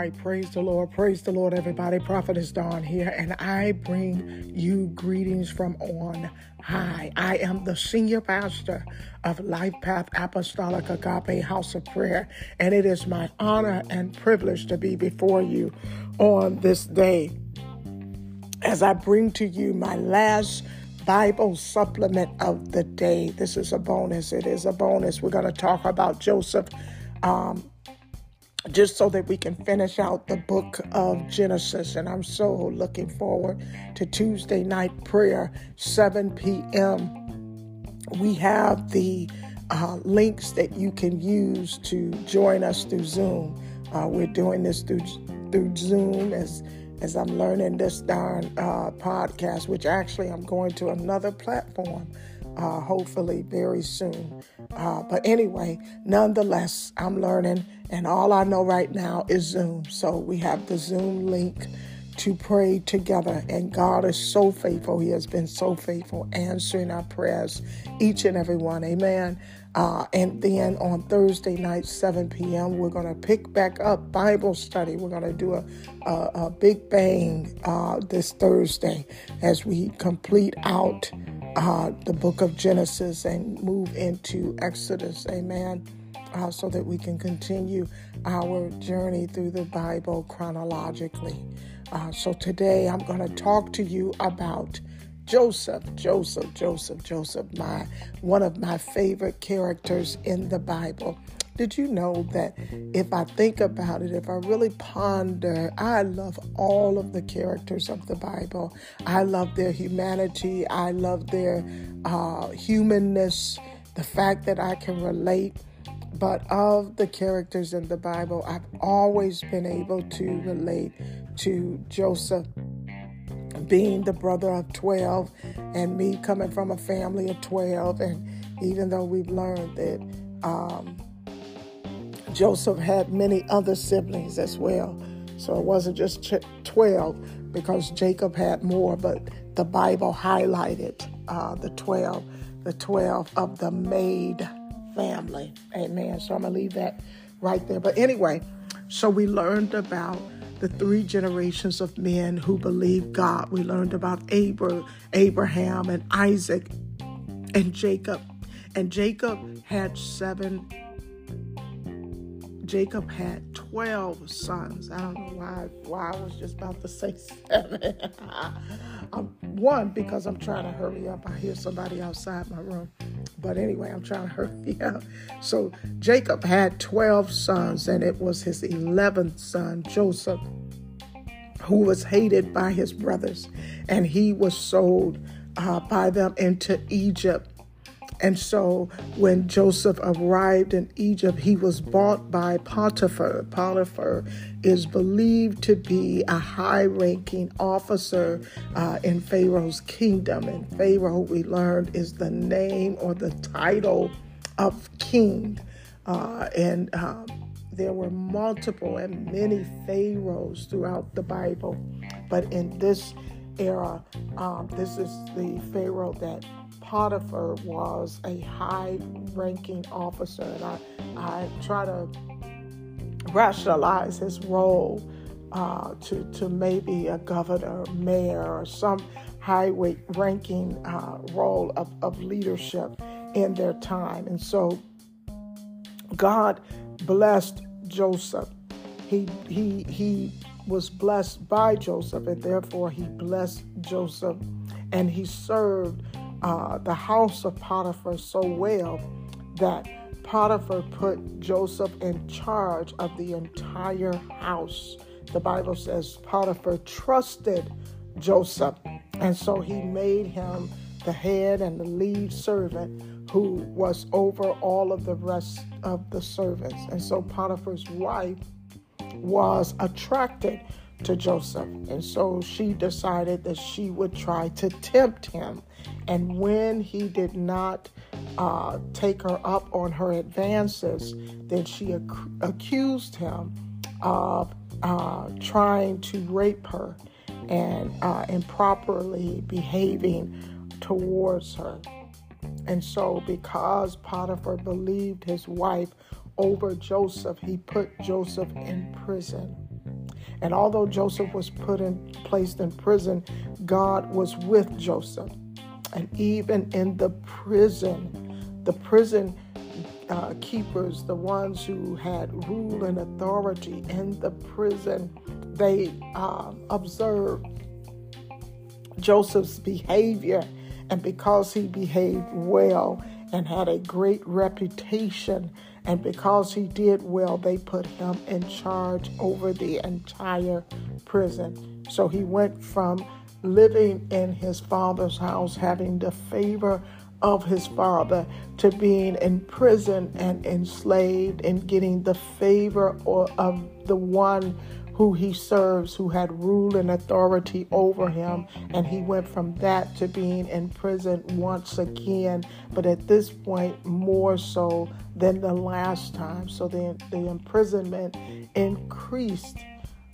right, praise the Lord, praise the Lord, everybody. Prophetess Dawn here, and I bring you greetings from on high. I am the senior pastor of Life Path Apostolic Agape House of Prayer, and it is my honor and privilege to be before you on this day as I bring to you my last Bible supplement of the day. This is a bonus. It is a bonus. We're going to talk about Joseph. Um, just so that we can finish out the book of Genesis. And I'm so looking forward to Tuesday night prayer, 7 p.m. We have the uh, links that you can use to join us through Zoom. Uh, we're doing this through through Zoom as as I'm learning this darn uh, podcast, which actually I'm going to another platform uh, hopefully very soon. Uh, but anyway, nonetheless, I'm learning, and all I know right now is Zoom. So we have the Zoom link to pray together. And God is so faithful. He has been so faithful, answering our prayers, each and every one. Amen. Uh, and then on Thursday night, 7 p.m., we're going to pick back up Bible study. We're going to do a, a, a big bang uh, this Thursday as we complete out uh, the book of Genesis and move into Exodus. Amen. Uh, so that we can continue our journey through the Bible chronologically. Uh, so today I'm going to talk to you about Joseph, Joseph, Joseph, Joseph, my one of my favorite characters in the Bible. Did you know that if I think about it, if I really ponder, I love all of the characters of the Bible. I love their humanity. I love their uh, humanness, the fact that I can relate. But of the characters in the Bible, I've always been able to relate to Joseph being the brother of 12 and me coming from a family of 12. And even though we've learned that um, Joseph had many other siblings as well. So it wasn't just 12 because Jacob had more, but the Bible highlighted uh, the 12, the 12 of the maid family. Amen. So I'm going to leave that right there. But anyway, so we learned about the three generations of men who believed God. We learned about Abraham and Isaac and Jacob. And Jacob had seven Jacob had 12 sons. I don't know why, why I was just about to say seven. Um, one, because I'm trying to hurry up. I hear somebody outside my room. But anyway, I'm trying to hurry up. So Jacob had 12 sons, and it was his 11th son, Joseph, who was hated by his brothers. And he was sold uh, by them into Egypt and so when Joseph arrived in Egypt, he was bought by Potiphar. Potiphar is believed to be a high ranking officer uh, in Pharaoh's kingdom. And Pharaoh, we learned, is the name or the title of king. Uh, and um, there were multiple and many pharaohs throughout the Bible. But in this era, um, this is the Pharaoh that Potiphar was a high ranking officer, and I, I try to rationalize his role uh, to, to maybe a governor, mayor, or some high ranking uh, role of, of leadership in their time. And so God blessed Joseph. He, he, he was blessed by Joseph, and therefore he blessed Joseph and he served uh, the house of Potiphar so well that Potiphar put Joseph in charge of the entire house. The Bible says Potiphar trusted Joseph, and so he made him the head and the lead servant who was over all of the rest of the servants. And so Potiphar's wife was attracted to Joseph. And so she decided that she would try to tempt him. And when he did not uh, take her up on her advances, then she ac- accused him of uh, trying to rape her and uh, improperly behaving towards her. And so, because Potiphar believed his wife over Joseph, he put Joseph in prison. And although Joseph was put in placed in prison, God was with Joseph. And even in the prison, the prison uh, keepers, the ones who had rule and authority in the prison, they uh, observed Joseph's behavior. And because he behaved well and had a great reputation, and because he did well, they put him in charge over the entire prison. So he went from living in his father's house, having the favor of his father, to being in prison and enslaved and getting the favor of the one who he serves, who had rule and authority over him. And he went from that to being in prison once again, but at this point, more so than the last time. So the, the imprisonment increased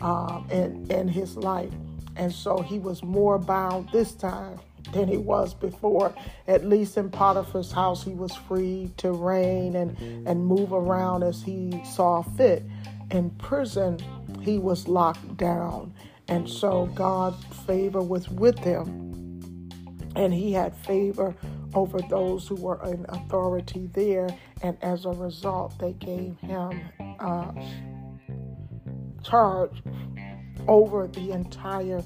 um, in, in his life. And so he was more bound this time than he was before. At least in Potiphar's house, he was free to reign and, and move around as he saw fit. In prison, he was locked down. And so God's favor was with him. And he had favor over those who were in authority there. And as a result, they gave him uh, charge over the entire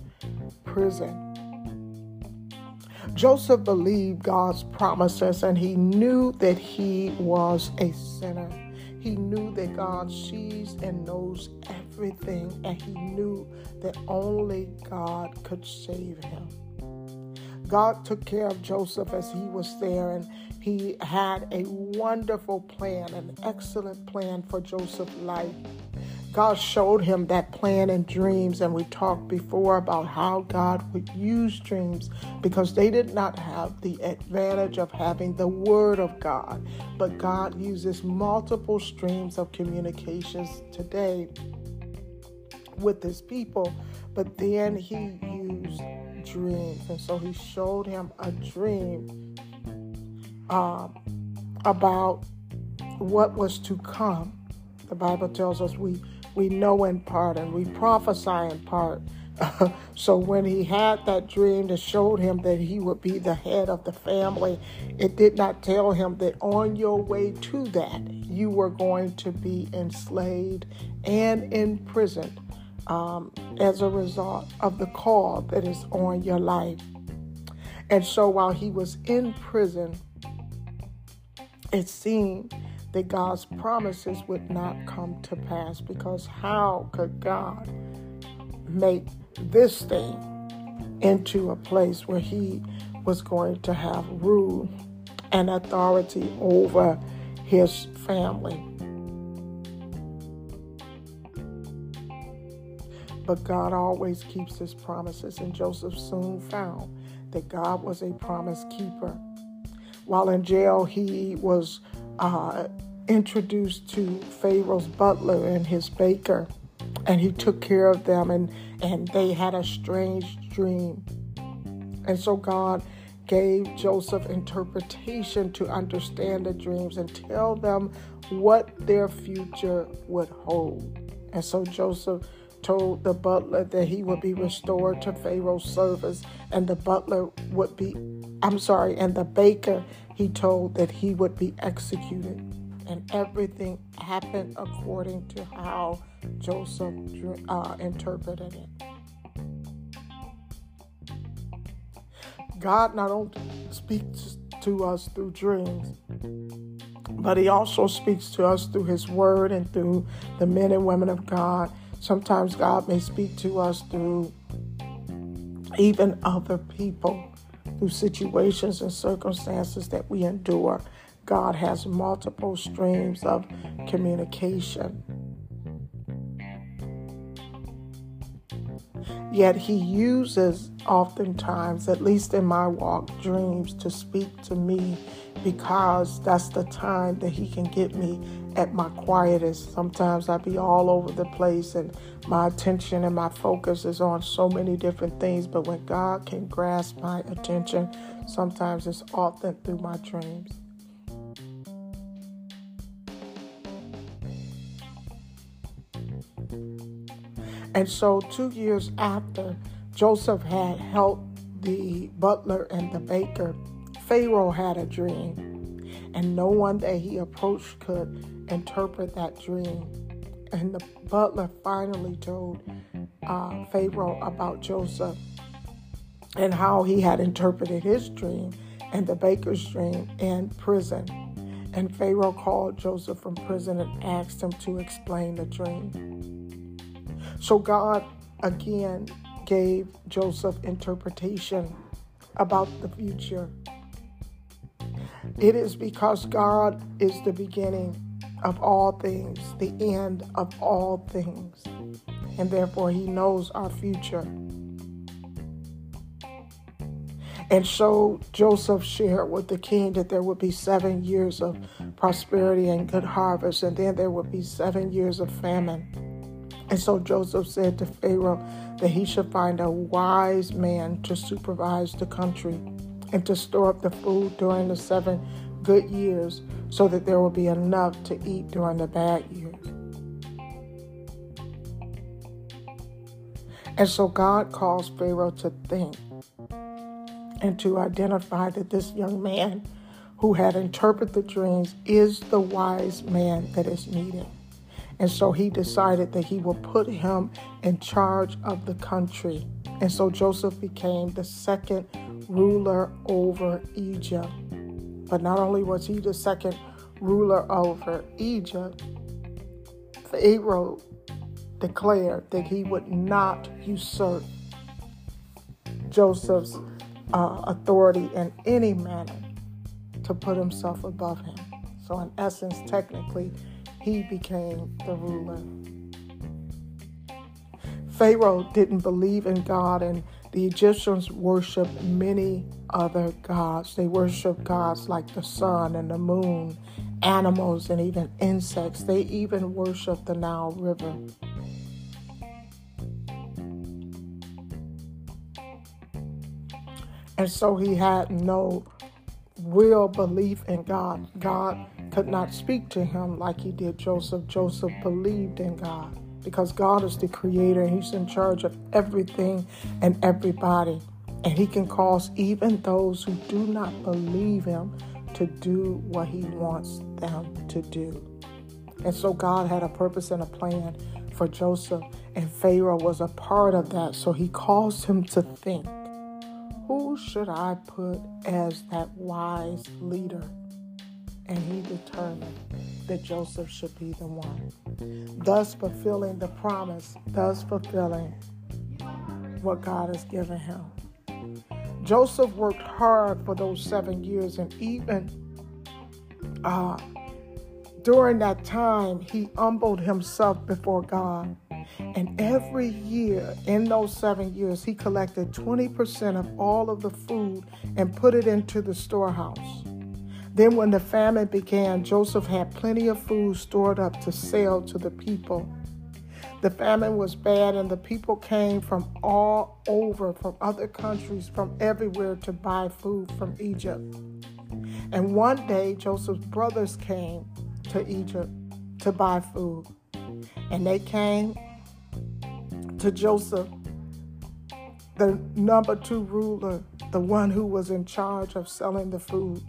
prison. Joseph believed God's promises and he knew that he was a sinner. He knew that God sees and knows everything, and he knew that only God could save him. God took care of Joseph as he was there, and he had a wonderful plan, an excellent plan for Joseph's life. God showed him that plan in dreams, and we talked before about how God would use dreams because they did not have the advantage of having the Word of God. But God uses multiple streams of communications today with His people, but then He used dreams. And so He showed him a dream um, about what was to come. The Bible tells us we we know in part and we prophesy in part. so when he had that dream that showed him that he would be the head of the family, it did not tell him that on your way to that, you were going to be enslaved and imprisoned um, as a result of the call that is on your life. And so while he was in prison, it seemed that God's promises would not come to pass because how could God make this thing into a place where he was going to have rule and authority over his family? But God always keeps his promises, and Joseph soon found that God was a promise keeper. While in jail, he was uh, introduced to Pharaoh's butler and his baker, and he took care of them, and, and they had a strange dream. And so God gave Joseph interpretation to understand the dreams and tell them what their future would hold. And so Joseph told the butler that he would be restored to Pharaoh's service, and the butler would be, I'm sorry, and the baker, he told that he would be executed. And everything happened according to how Joseph uh, interpreted it. God not only speaks to us through dreams, but He also speaks to us through His Word and through the men and women of God Sometimes God may speak to us through even other people, through situations and circumstances that we endure. God has multiple streams of communication. Yet he uses oftentimes, at least in my walk, dreams to speak to me because that's the time that he can get me at my quietest. Sometimes I be all over the place and my attention and my focus is on so many different things. But when God can grasp my attention, sometimes it's often through my dreams. And so, two years after Joseph had helped the butler and the baker, Pharaoh had a dream. And no one that he approached could interpret that dream. And the butler finally told uh, Pharaoh about Joseph and how he had interpreted his dream and the baker's dream in prison. And Pharaoh called Joseph from prison and asked him to explain the dream. So God again gave Joseph interpretation about the future. It is because God is the beginning of all things, the end of all things, and therefore He knows our future. And so Joseph shared with the king that there would be seven years of prosperity and good harvest, and then there would be seven years of famine. And so Joseph said to Pharaoh that he should find a wise man to supervise the country and to store up the food during the seven good years so that there will be enough to eat during the bad years. And so God calls Pharaoh to think and to identify that this young man who had interpreted the dreams is the wise man that is needed. And so he decided that he will put him in charge of the country. And so Joseph became the second ruler over Egypt. But not only was he the second ruler over Egypt, Pharaoh declared that he would not usurp Joseph's uh, authority in any manner to put himself above him. So, in essence, technically, he became the ruler. Pharaoh didn't believe in God, and the Egyptians worshiped many other gods. They worshiped gods like the sun and the moon, animals, and even insects. They even worshiped the Nile River. And so he had no real belief in God. God could not speak to him like he did Joseph. Joseph believed in God because God is the creator and he's in charge of everything and everybody. And he can cause even those who do not believe him to do what he wants them to do. And so God had a purpose and a plan for Joseph, and Pharaoh was a part of that. So he caused him to think who should I put as that wise leader? And he determined that Joseph should be the one, thus fulfilling the promise, thus fulfilling what God has given him. Joseph worked hard for those seven years, and even uh, during that time, he humbled himself before God. And every year, in those seven years, he collected 20% of all of the food and put it into the storehouse. Then, when the famine began, Joseph had plenty of food stored up to sell to the people. The famine was bad, and the people came from all over, from other countries, from everywhere to buy food from Egypt. And one day, Joseph's brothers came to Egypt to buy food. And they came to Joseph, the number two ruler, the one who was in charge of selling the food,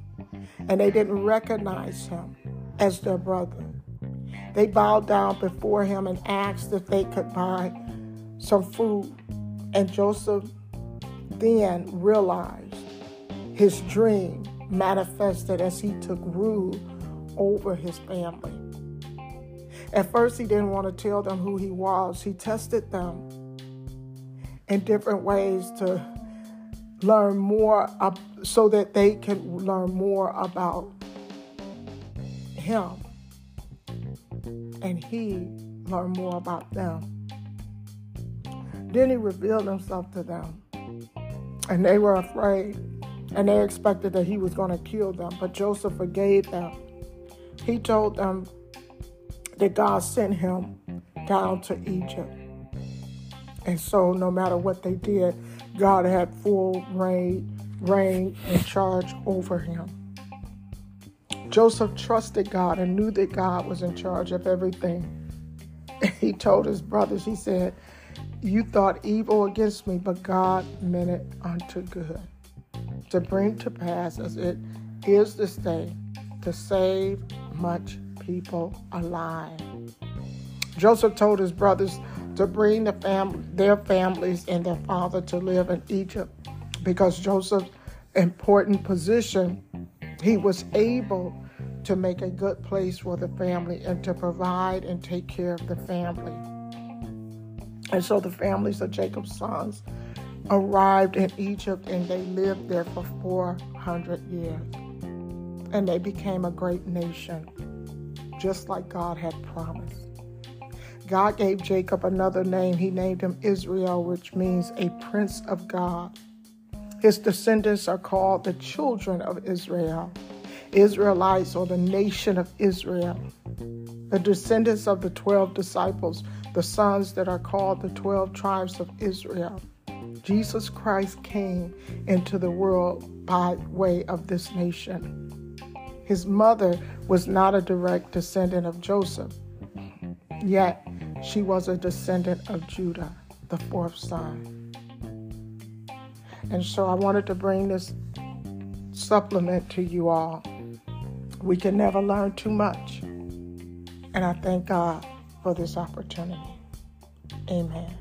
and they didn't recognize him as their brother. They bowed down before him and asked if they could buy some food. And Joseph then realized his dream manifested as he took rule over his family. At first, he didn't want to tell them who he was. He tested them in different ways to learn more so that they can learn more about him and he learn more about them. Then he revealed himself to them, and they were afraid, and they expected that he was going to kill them. But Joseph forgave them. He told them that God sent him down to Egypt. And so, no matter what they did, God had full reign, reign and charge over him. Joseph trusted God and knew that God was in charge of everything. He told his brothers, he said, You thought evil against me, but God meant it unto good, to bring to pass as it is this day, to save much people alive. Joseph told his brothers to bring the fam- their families and their father to live in Egypt because Joseph's important position, he was able to make a good place for the family and to provide and take care of the family. And so the families of Jacob's sons arrived in Egypt and they lived there for 400 years. And they became a great nation, just like God had promised. God gave Jacob another name. He named him Israel, which means a prince of God. His descendants are called the children of Israel. Israelites or the nation of Israel. The descendants of the 12 disciples, the sons that are called the 12 tribes of Israel. Jesus Christ came into the world by way of this nation. His mother was not a direct descendant of Joseph, yet she was a descendant of Judah, the fourth son. And so I wanted to bring this supplement to you all. We can never learn too much. And I thank God for this opportunity. Amen.